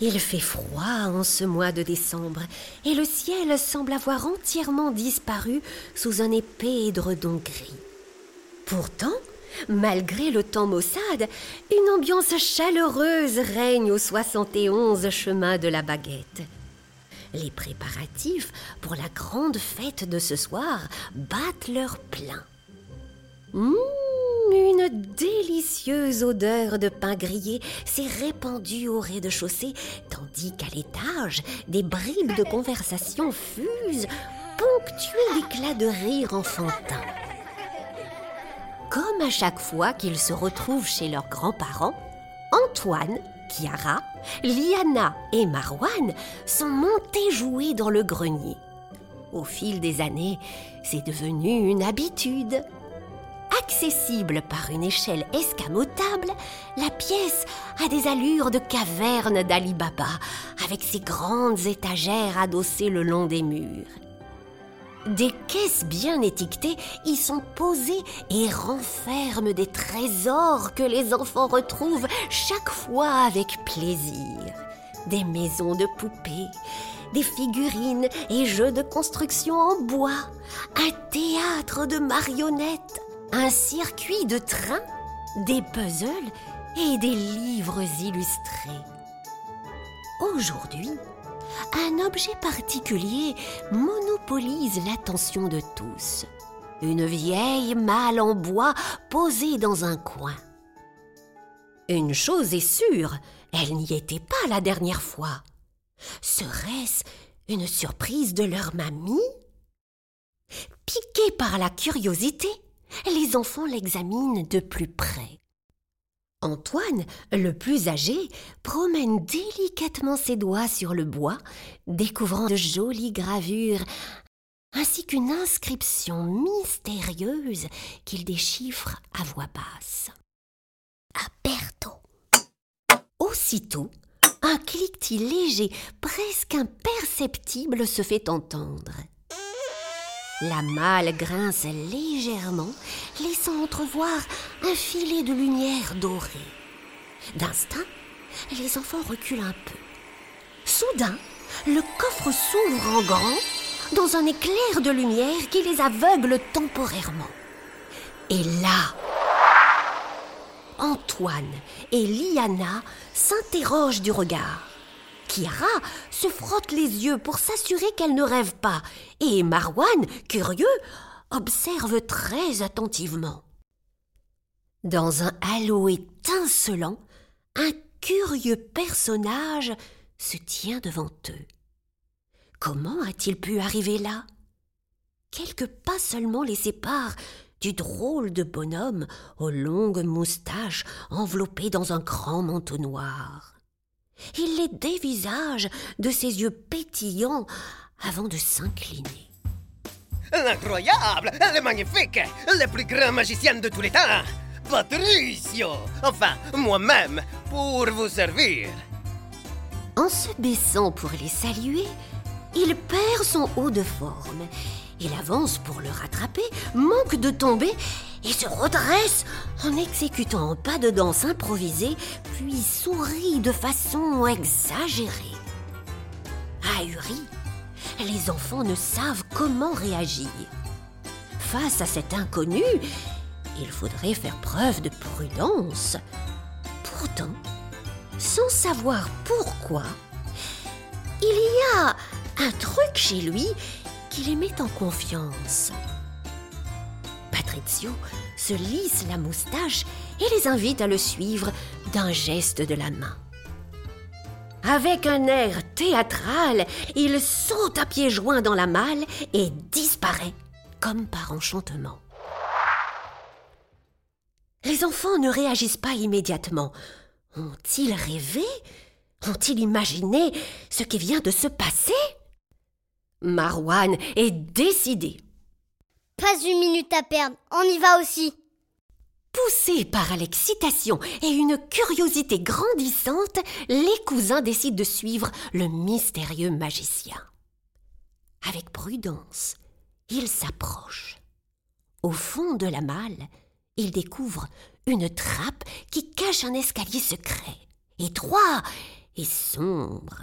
Il fait froid en ce mois de décembre et le ciel semble avoir entièrement disparu sous un épais édredon gris. Pourtant, malgré le temps maussade, une ambiance chaleureuse règne au 71 chemin de la baguette. Les préparatifs pour la grande fête de ce soir battent leur plein. Mmh, une délicieuse odeur de pain grillé s'est répandue au rez-de-chaussée, tandis qu'à l'étage, des bribes de conversation fusent, ponctuées d'éclats de rire enfantin. Comme à chaque fois qu'ils se retrouvent chez leurs grands-parents, Antoine, Chiara, Liana et Marwan sont montés jouer dans le grenier. Au fil des années, c'est devenu une habitude. Accessible par une échelle escamotable, la pièce a des allures de caverne d'Ali Baba, avec ses grandes étagères adossées le long des murs. Des caisses bien étiquetées y sont posées et renferment des trésors que les enfants retrouvent chaque fois avec plaisir. Des maisons de poupées, des figurines et jeux de construction en bois, un théâtre de marionnettes, un circuit de trains, des puzzles et des livres illustrés. Aujourd'hui, un objet particulier monopolise l'attention de tous. Une vieille malle en bois posée dans un coin. Une chose est sûre, elle n'y était pas la dernière fois. Serait-ce une surprise de leur mamie? Piqués par la curiosité, les enfants l'examinent de plus près. Antoine, le plus âgé, promène délicatement ses doigts sur le bois, découvrant de jolies gravures, ainsi qu'une inscription mystérieuse qu'il déchiffre à voix basse. Aperto. Aussitôt, un cliquetis léger, presque imperceptible, se fait entendre. La malle grince légèrement, laissant entrevoir un filet de lumière dorée. D'instinct, les enfants reculent un peu. Soudain, le coffre s'ouvre en grand dans un éclair de lumière qui les aveugle temporairement. Et là, Antoine et Liana s'interrogent du regard. Chiara se frotte les yeux pour s'assurer qu'elle ne rêve pas, et Marwan, curieux, observe très attentivement. Dans un halo étincelant, un curieux personnage se tient devant eux. Comment a-t-il pu arriver là? Quelques pas seulement les séparent du drôle de bonhomme aux longues moustaches enveloppé dans un grand manteau noir. Il les dévisage de ses yeux pétillants avant de s'incliner. L'incroyable, le magnifique, le plus grand magicien de tous les temps, Patricio Enfin, moi-même, pour vous servir. En se baissant pour les saluer, il perd son haut de forme. Il avance pour le rattraper, manque de tomber et se redresse en exécutant un pas de danse improvisé, puis sourit de façon exagérée. Ahuris, les enfants ne savent comment réagir. Face à cet inconnu, il faudrait faire preuve de prudence. Pourtant, sans savoir pourquoi, il y a un truc chez lui qui les met en confiance. Patrizio se lisse la moustache et les invite à le suivre d'un geste de la main. Avec un air théâtral, il saute à pieds joints dans la malle et disparaît comme par enchantement. Les enfants ne réagissent pas immédiatement. Ont-ils rêvé? Ont-ils imaginé ce qui vient de se passer? Marwan est décidé. Pas une minute à perdre, on y va aussi. Poussés par l'excitation et une curiosité grandissante, les cousins décident de suivre le mystérieux magicien. Avec prudence, ils s'approchent. Au fond de la malle, ils découvrent une trappe qui cache un escalier secret, étroit et sombre.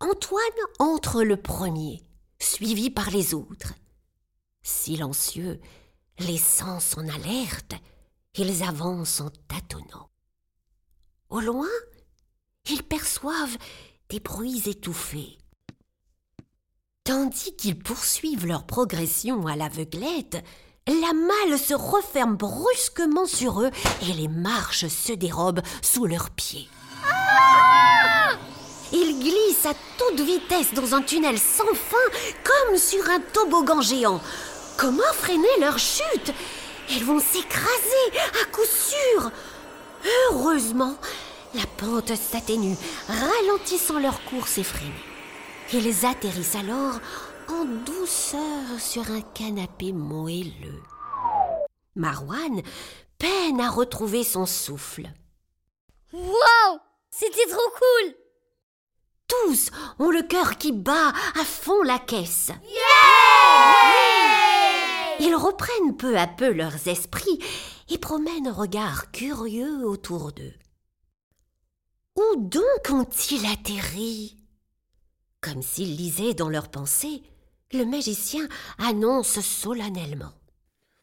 Antoine entre le premier, suivi par les autres. Silencieux, les sens en alerte, ils avancent en tâtonnant. Au loin, ils perçoivent des bruits étouffés. Tandis qu'ils poursuivent leur progression à l'aveuglette, la malle se referme brusquement sur eux et les marches se dérobent sous leurs pieds. Ils glissent à toute vitesse dans un tunnel sans fin, comme sur un toboggan géant. Comment freiner leur chute? Ils vont s'écraser, à coup sûr. Heureusement, la pente s'atténue, ralentissant leur course effrénée. Ils atterrissent alors en douceur sur un canapé moelleux. Marwan peine à retrouver son souffle. Wow C'était trop cool Tous ont le cœur qui bat à fond la caisse. Ils reprennent peu à peu leurs esprits et promènent un regard curieux autour d'eux. Où donc ont-ils atterri? Comme s'ils lisaient dans leurs pensées, le magicien annonce solennellement.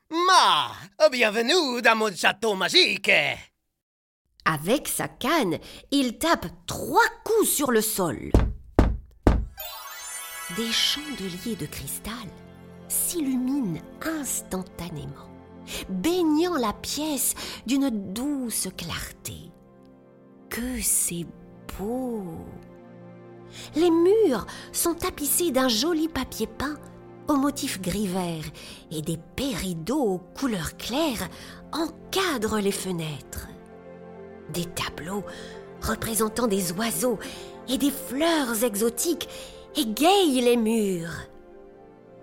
Ma, bienvenue dans mon château magique. Avec sa canne, il tape trois coups sur le sol. Des chandeliers de cristal s'illuminent instantanément, baignant la pièce d'une douce clarté. Que c'est beau Les murs sont tapissés d'un joli papier peint au motif gris-vert et des péridots aux couleurs claires encadrent les fenêtres. Des tableaux représentant des oiseaux et des fleurs exotiques égayent les murs.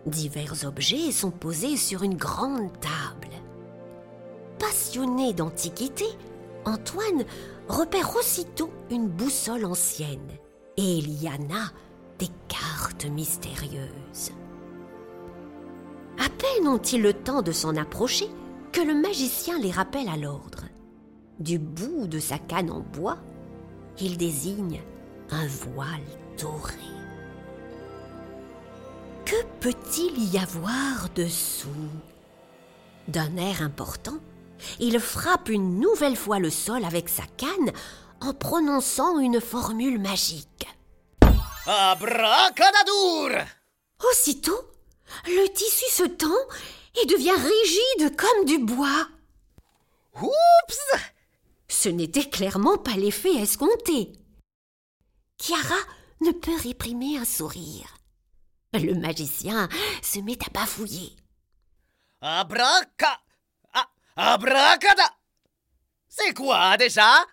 Divers objets sont posés sur une grande table. Passionné d'antiquité, Antoine repère aussitôt une boussole ancienne et Eliana des cartes mystérieuses. À peine ont-ils le temps de s'en approcher que le magicien les rappelle à l'ordre. Du bout de sa canne en bois, il désigne un voile doré. Que peut-il y avoir dessous? D'un air important, il frappe une nouvelle fois le sol avec sa canne en prononçant une formule magique. Abracadadour Aussitôt, le tissu se tend et devient rigide comme du bois. Oups Ce n'était clairement pas l'effet escompté. Chiara ne peut réprimer un sourire. Le magicien se met à bafouiller. Abraca... Ah, abracada... C'est quoi déjà?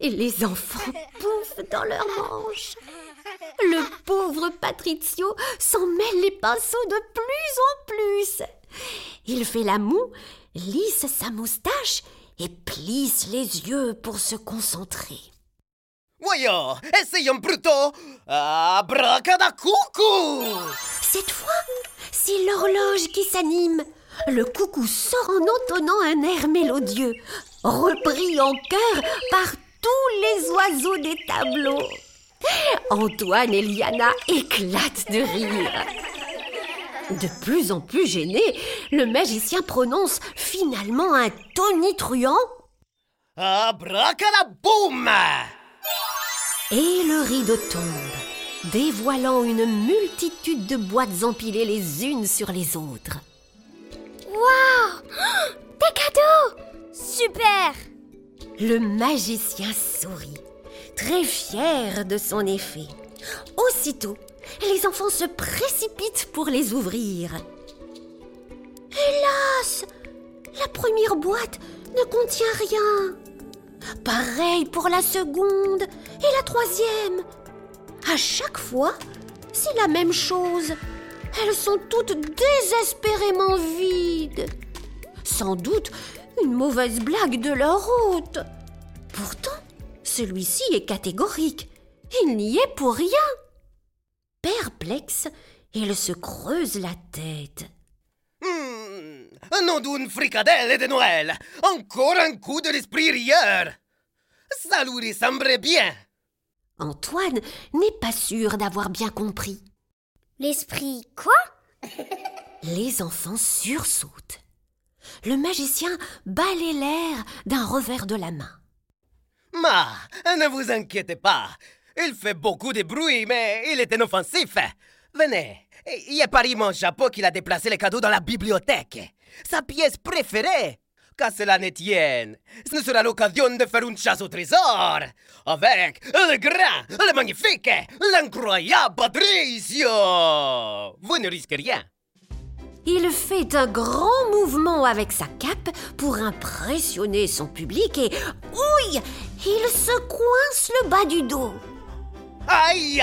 Et les enfants bouffent dans leurs manches. Le pauvre Patrizio s'en mêle les pinceaux de plus en plus. Il fait la moue, lisse sa moustache et plisse les yeux pour se concentrer. Voyons, essayons plutôt... Abracada coucou Cette fois, c'est l'horloge qui s'anime. Le coucou sort en entonnant un air mélodieux, repris en chœur par tous les oiseaux des tableaux. Antoine et Liana éclatent de rire. De plus en plus gêné, le magicien prononce finalement un tonitruant. Abracadaboum! Et le rideau tombe, dévoilant une multitude de boîtes empilées les unes sur les autres. Waouh! Des cadeaux! Super! Le magicien sourit, très fier de son effet. Aussitôt, les enfants se précipitent pour les ouvrir. Hélas La première boîte ne contient rien. Pareil pour la seconde et la troisième. À chaque fois, c'est la même chose. Elles sont toutes désespérément vides. Sans doute une mauvaise blague de leur hôte. Pourtant, celui-ci est catégorique. Il n'y est pour rien. Perplexe, il se creuse la tête. Hmm, nom d'une fricadelle de Noël Encore un coup de l'esprit rieur Ça lui ressemblerait bien Antoine n'est pas sûr d'avoir bien compris. L'esprit quoi? Les enfants sursautent. Le magicien balaye l'air d'un revers de la main. Ma, ne vous inquiétez pas. Il fait beaucoup de bruit, mais il est inoffensif. Venez, il y a Paris mon chapeau qu'il a déplacé les cadeaux dans la bibliothèque. Sa pièce préférée. Qu'à cela ne tienne, ce sera l'occasion de faire une chasse au trésor avec le grand, le magnifique, l'incroyable Patricio. Vous ne risquez rien. Il fait un grand mouvement avec sa cape pour impressionner son public et, ouille, il se coince le bas du dos. Aïe,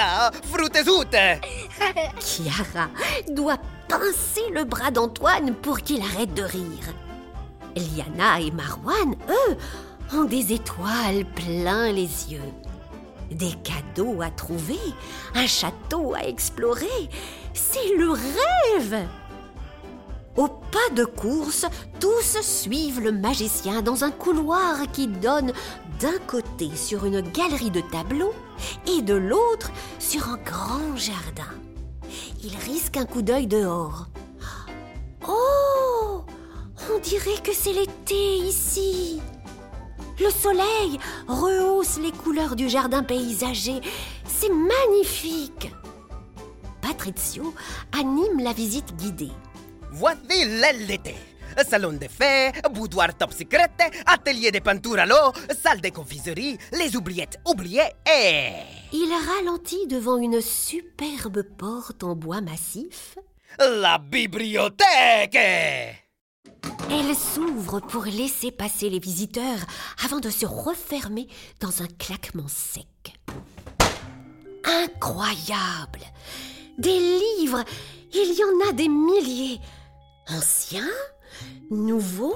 zoute Chiara doit pincer le bras d'Antoine pour qu'il arrête de rire. Liana et Marwan, eux, ont des étoiles plein les yeux. Des cadeaux à trouver, un château à explorer, c'est le rêve Au pas de course, tous suivent le magicien dans un couloir qui donne d'un côté sur une galerie de tableaux et de l'autre sur un grand jardin. Il risque un coup d'œil dehors. Oh On dirait que c'est l'été ici. Le soleil rehausse les couleurs du jardin paysager. C'est magnifique. Patrizio anime la visite guidée. Voici l'été. Salon de fêtes, boudoir top secret, atelier de peinture à l'eau, salle de confiserie, les oubliettes oubliées et... Il ralentit devant une superbe porte en bois massif. La bibliothèque! Elle s'ouvre pour laisser passer les visiteurs avant de se refermer dans un claquement sec. Incroyable! Des livres! Il y en a des milliers! Anciens? Nouveaux,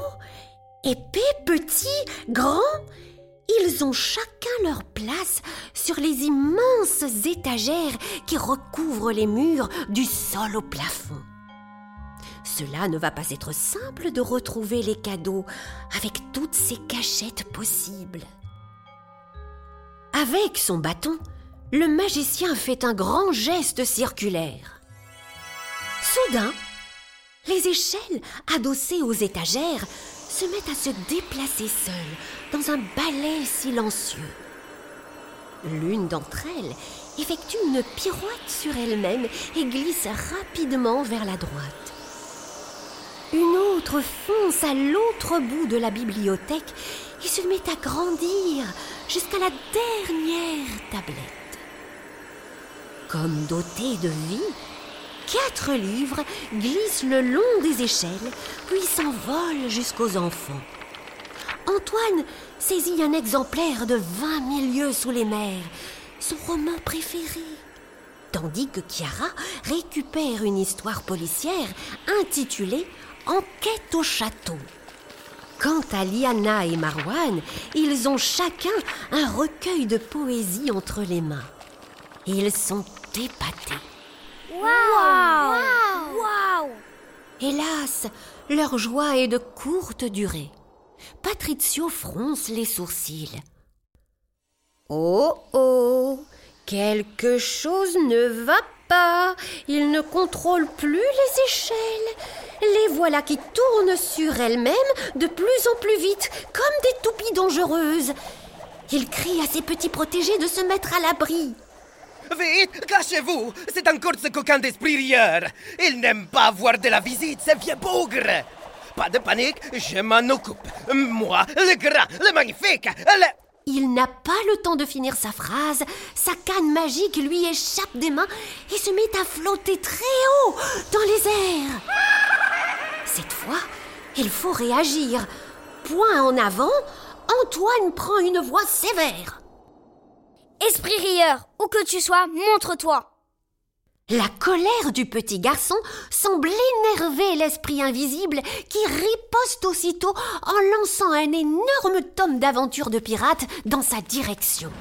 épais, petits, grands, ils ont chacun leur place sur les immenses étagères qui recouvrent les murs du sol au plafond. Cela ne va pas être simple de retrouver les cadeaux avec toutes ces cachettes possibles. Avec son bâton, le magicien fait un grand geste circulaire. Soudain, les échelles, adossées aux étagères, se mettent à se déplacer seules dans un ballet silencieux. L'une d'entre elles effectue une pirouette sur elle-même et glisse rapidement vers la droite. Une autre fonce à l'autre bout de la bibliothèque et se met à grandir jusqu'à la dernière tablette. Comme dotée de vie, quatre livres glissent le long des échelles, puis s'envolent jusqu'aux enfants. Antoine saisit un exemplaire de vingt milieux sous les mers, son roman préféré. Tandis que Chiara récupère une histoire policière intitulée Enquête au château. Quant à Liana et Marwan, ils ont chacun un recueil de poésie entre les mains. Ils sont épatés. Waouh Waouh Hélas, leur joie est de courte durée. Patrizio fronce les sourcils. Oh oh Quelque chose ne va pas. Il ne contrôle plus les échelles. Les voilà qui tournent sur elles-mêmes de plus en plus vite, comme des toupies dangereuses. Il crie à ses petits protégés de se mettre à l'abri. Vite, cachez-vous C'est encore ce coquin d'esprit rieur Il n'aime pas voir de la visite, ce vieux bougre Pas de panique, je m'en occupe Moi, le grand, le magnifique, le... Il n'a pas le temps de finir sa phrase. Sa canne magique lui échappe des mains et se met à flotter très haut dans les airs. Cette fois, il faut réagir. Point en avant, Antoine prend une voix sévère. Esprit rieur, où que tu sois, montre-toi. La colère du petit garçon semble énerver l'esprit invisible qui riposte aussitôt en lançant un énorme tome d'aventure de pirate dans sa direction.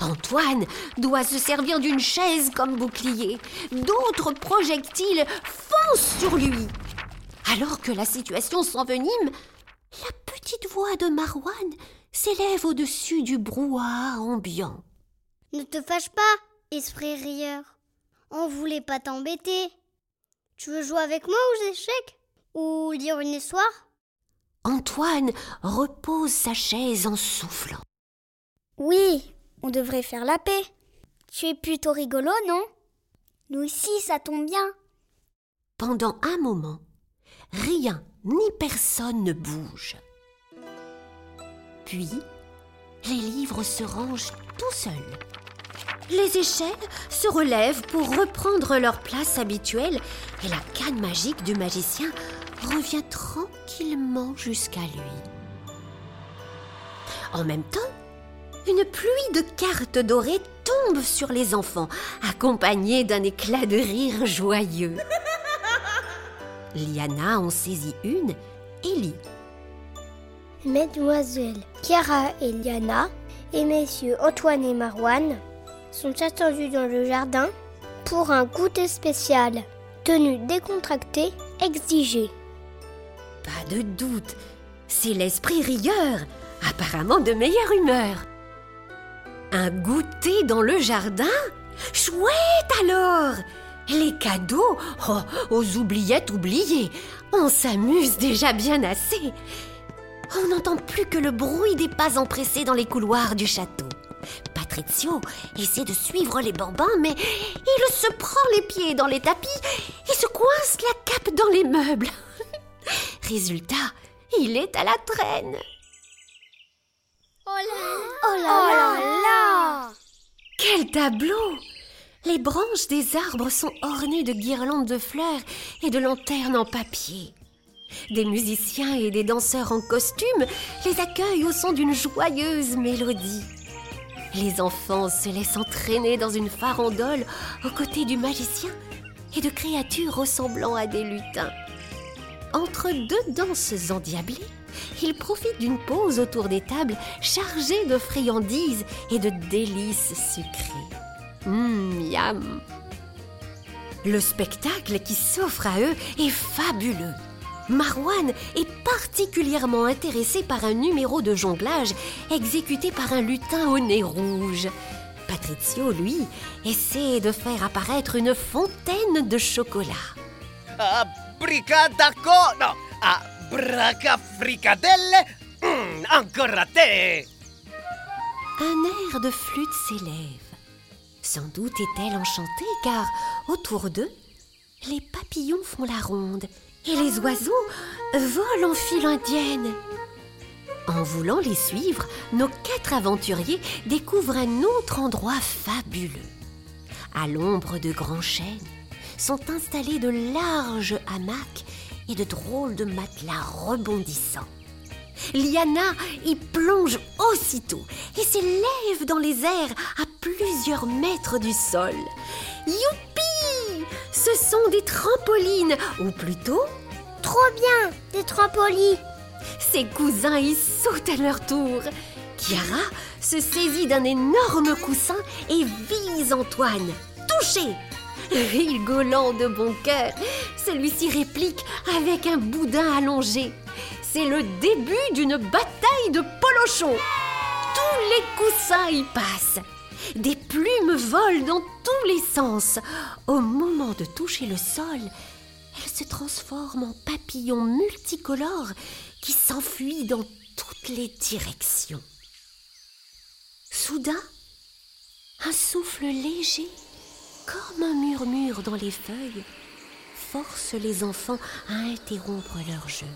Antoine doit se servir d'une chaise comme bouclier. D'autres projectiles foncent sur lui. Alors que la situation s'envenime, la petite voix de Marwan s'élève au-dessus du brouhaha ambiant. Ne te fâche pas, esprit rieur. On voulait pas t'embêter. Tu veux jouer avec moi aux échecs? Ou lire une histoire? Antoine repose sa chaise en soufflant. Oui, on devrait faire la paix. Tu es plutôt rigolo, non? Nous aussi, ça tombe bien. Pendant un moment, rien ni personne ne bouge. Puis, les livres se rangent tout seuls. Les échelles se relèvent pour reprendre leur place habituelle et la canne magique du magicien revient tranquillement jusqu'à lui. En même temps, une pluie de cartes dorées tombe sur les enfants, accompagnée d'un éclat de rire joyeux. Liana en saisit une et lit. Mesdemoiselles Chiara et Liana et messieurs Antoine et Marouane sont attendus dans le jardin pour un goûter spécial. Tenue décontractée exigée. Pas de doute, c'est l'esprit rieur, apparemment de meilleure humeur. Un goûter dans le jardin? Chouette alors Les cadeaux? Oh, aux oubliettes oubliées On s'amuse déjà bien assez On n'entend plus que le bruit des pas empressés dans les couloirs du château. Patrizio essaie de suivre les bambins, mais il se prend les pieds dans les tapis et se coince la cape dans les meubles. Résultat, il est à la traîne. Oh là Oh là là, Quel tableau Les branches des arbres sont ornées de guirlandes de fleurs et de lanternes en papier. Des musiciens et des danseurs en costume les accueillent au son d'une joyeuse mélodie. Les enfants se laissent entraîner dans une farandole aux côtés du magicien et de créatures ressemblant à des lutins. Entre deux danses endiablées, ils profitent d'une pause autour des tables chargées de friandises et de délices sucrées. Miam Le spectacle qui s'offre à eux est fabuleux. Marouane est particulièrement intéressé par un numéro de jonglage exécuté par un lutin au nez rouge. Patrizio, lui, essaie de faire apparaître une fontaine de chocolat. Abricadaco... No, abracafricadelle... Mm, encore raté Un air de flûte s'élève. Sans doute est-elle enchantée car, autour d'eux, les papillons font la ronde et les oiseaux volent en file indienne. En voulant les suivre, nos quatre aventuriers découvrent un autre endroit fabuleux. À l'ombre de grands chênes sont installés de larges hamacs et de drôles de matelas rebondissants. Liana y plonge aussitôt et s'élève dans les airs à plusieurs mètres du sol. Youpi Ce sont des trampolines, ou plutôt Trop bien Des trampolines ses cousins y sautent à leur tour. Chiara se saisit d'un énorme coussin et vise Antoine. Touché Rigolant de bon cœur, celui-ci réplique avec un boudin allongé. C'est le début d'une bataille de polochons. Tous les coussins y passent. Des plumes volent dans tous les sens. Au moment de toucher le sol, elles se transforment en papillons multicolores qui s'enfuit dans toutes les directions. Soudain, un souffle léger, comme un murmure dans les feuilles, force les enfants à interrompre leur jeu.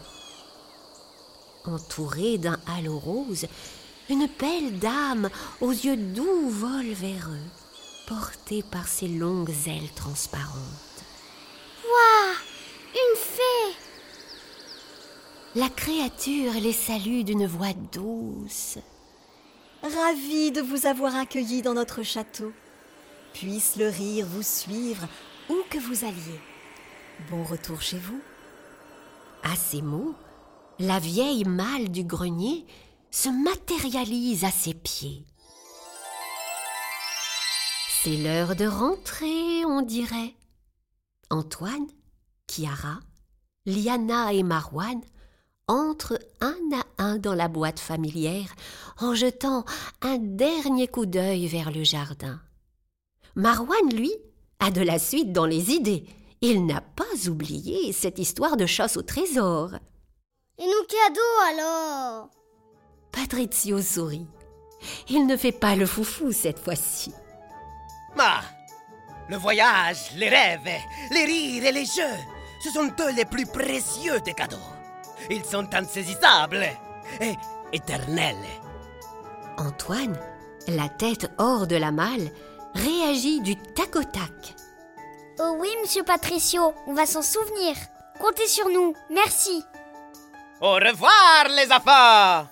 Entourée d'un halo rose, une belle dame aux yeux doux vole vers eux, portée par ses longues ailes transparentes. Waouh La créature les salue d'une voix douce. Ravi de vous avoir accueillis dans notre château. Puisse le rire vous suivre où que vous alliez. Bon retour chez vous. À ces mots, la vieille malle du grenier se matérialise à ses pieds. C'est l'heure de rentrer, on dirait. Antoine, Chiara, Liana et Marouane entre un à un dans la boîte familière en jetant un dernier coup d'œil vers le jardin. Marwan, lui, a de la suite dans les idées. Il n'a pas oublié cette histoire de chasse au trésor. Et nos cadeaux alors? Patrizio sourit. Il ne fait pas le foufou cette fois-ci. Ma, le voyage, les rêves, les rires et les jeux, ce sont eux les plus précieux des cadeaux. Ils sont insaisissables et éternels. Antoine, la tête hors de la malle, réagit du tac au tac. Oh oui, monsieur Patricio, on va s'en souvenir. Comptez sur nous, merci. Au revoir les enfants